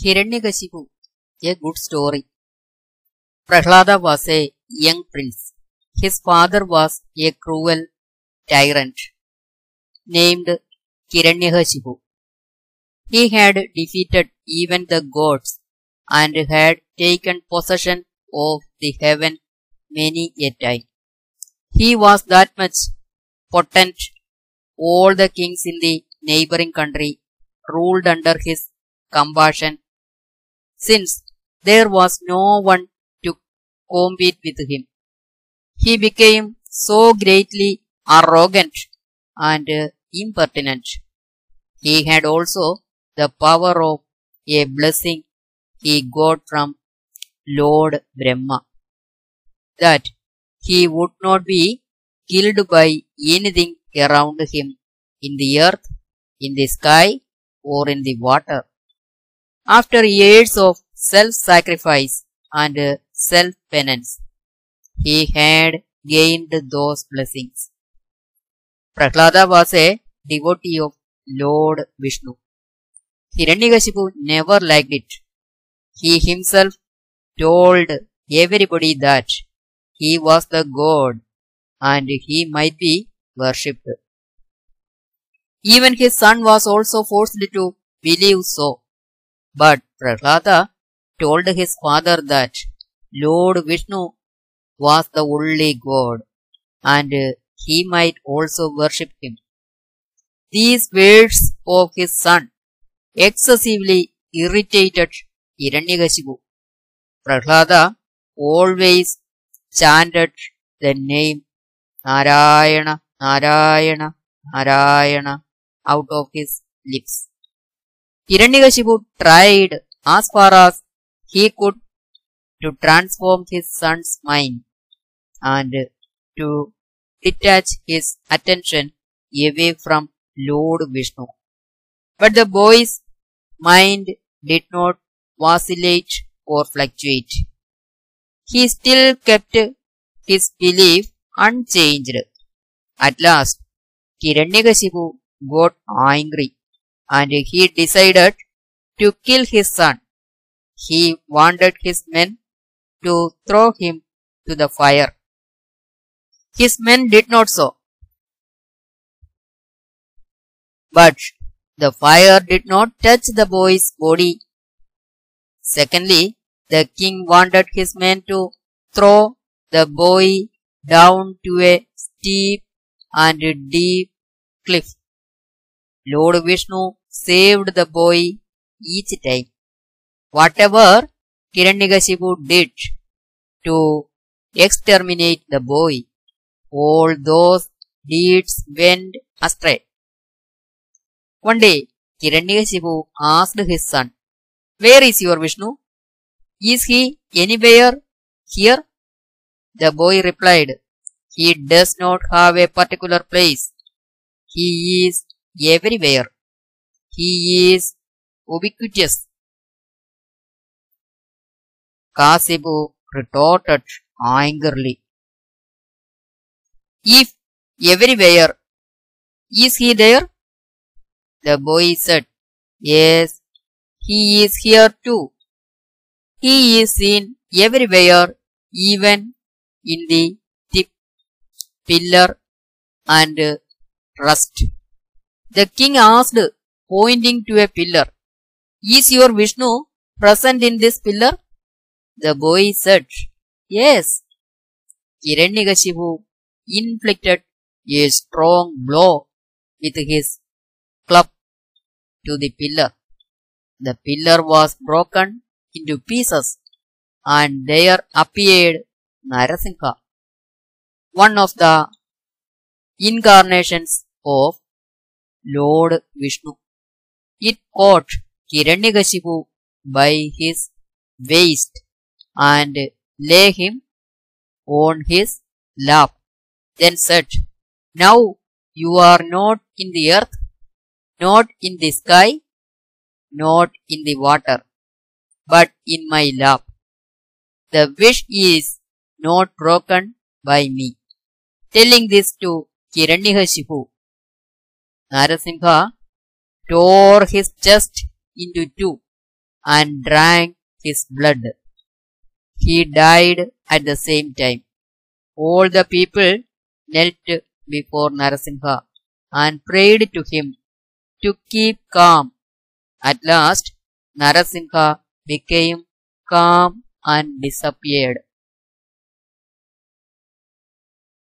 Hiranyakashipu, a good story. Prahlada was a young prince. His father was a cruel tyrant named Hiranyakashipu. He had defeated even the gods and had taken possession of the heaven many a time. He was that much potent. All the kings in the neighboring country ruled under his compassion, since there was no one to compete with him. He became so greatly arrogant and uh, impertinent. He had also the power of a blessing he got from Lord Brahma, that he would not be killed by anything around him in the earth, in the sky, or in the water. After years of self-sacrifice and self-penance, he had gained those blessings. Prahlada was a devotee of Lord Vishnu. Hiranyakashipu never liked it. He himself told everybody that he was the god and he might be worshipped. Even his son was also forced to believe so. But Prahlada told his father that Lord Vishnu was the only god and he might also worship him. These words of his son excessively irritated Hiranyakashipu. Prahlada always chanted the name Narayana, Narayana, Narayana out of his lips. Hiranyakashipu tried as far as he could to transform his son's mind and to detach his attention away from Lord Vishnu. But the boy's mind did not vacillate or fluctuate. He still kept his belief unchanged. At last, Hiranyakashipu got angry and he decided to kill his son. He wanted his men to throw him to the fire. His men did not so. But the fire did not touch the boy's body. Secondly, the king wanted his men to throw the boy down to a steep and deep cliff. Lord Vishnu saved the boy each time. Whatever Hiranyakashipu did to exterminate the boy, all those deeds went astray. One day, Hiranyakashipu asked his son, Where is your Vishnu? Is he anywhere here? The boy replied, He does not have a particular place. He is everywhere. He is ubiquitous. Kasipu retorted angrily. If everywhere, is he there? The boy said, Yes, he is here too. He is seen everywhere, even in the tip, pillar, and rust. The king asked, pointing to a pillar, Is your Vishnu present in this pillar? The boy said, Yes. Hiranyakashipu inflicted a strong blow with his club to the pillar. The pillar was broken into pieces and there appeared Narasimha, one of the incarnations of Lord Vishnu. It caught Hiranyakashipu by his waist and lay him on his lap, then said, Now you are not in the earth, not in the sky, not in the water, but in my lap. The wish is not broken by me. Telling this to Hiranyakashipu, Narasimha tore his chest into two and drank his blood. He died at the same time. All the people knelt before Narasimha and prayed to him to keep calm. At last, Narasimha became calm and disappeared.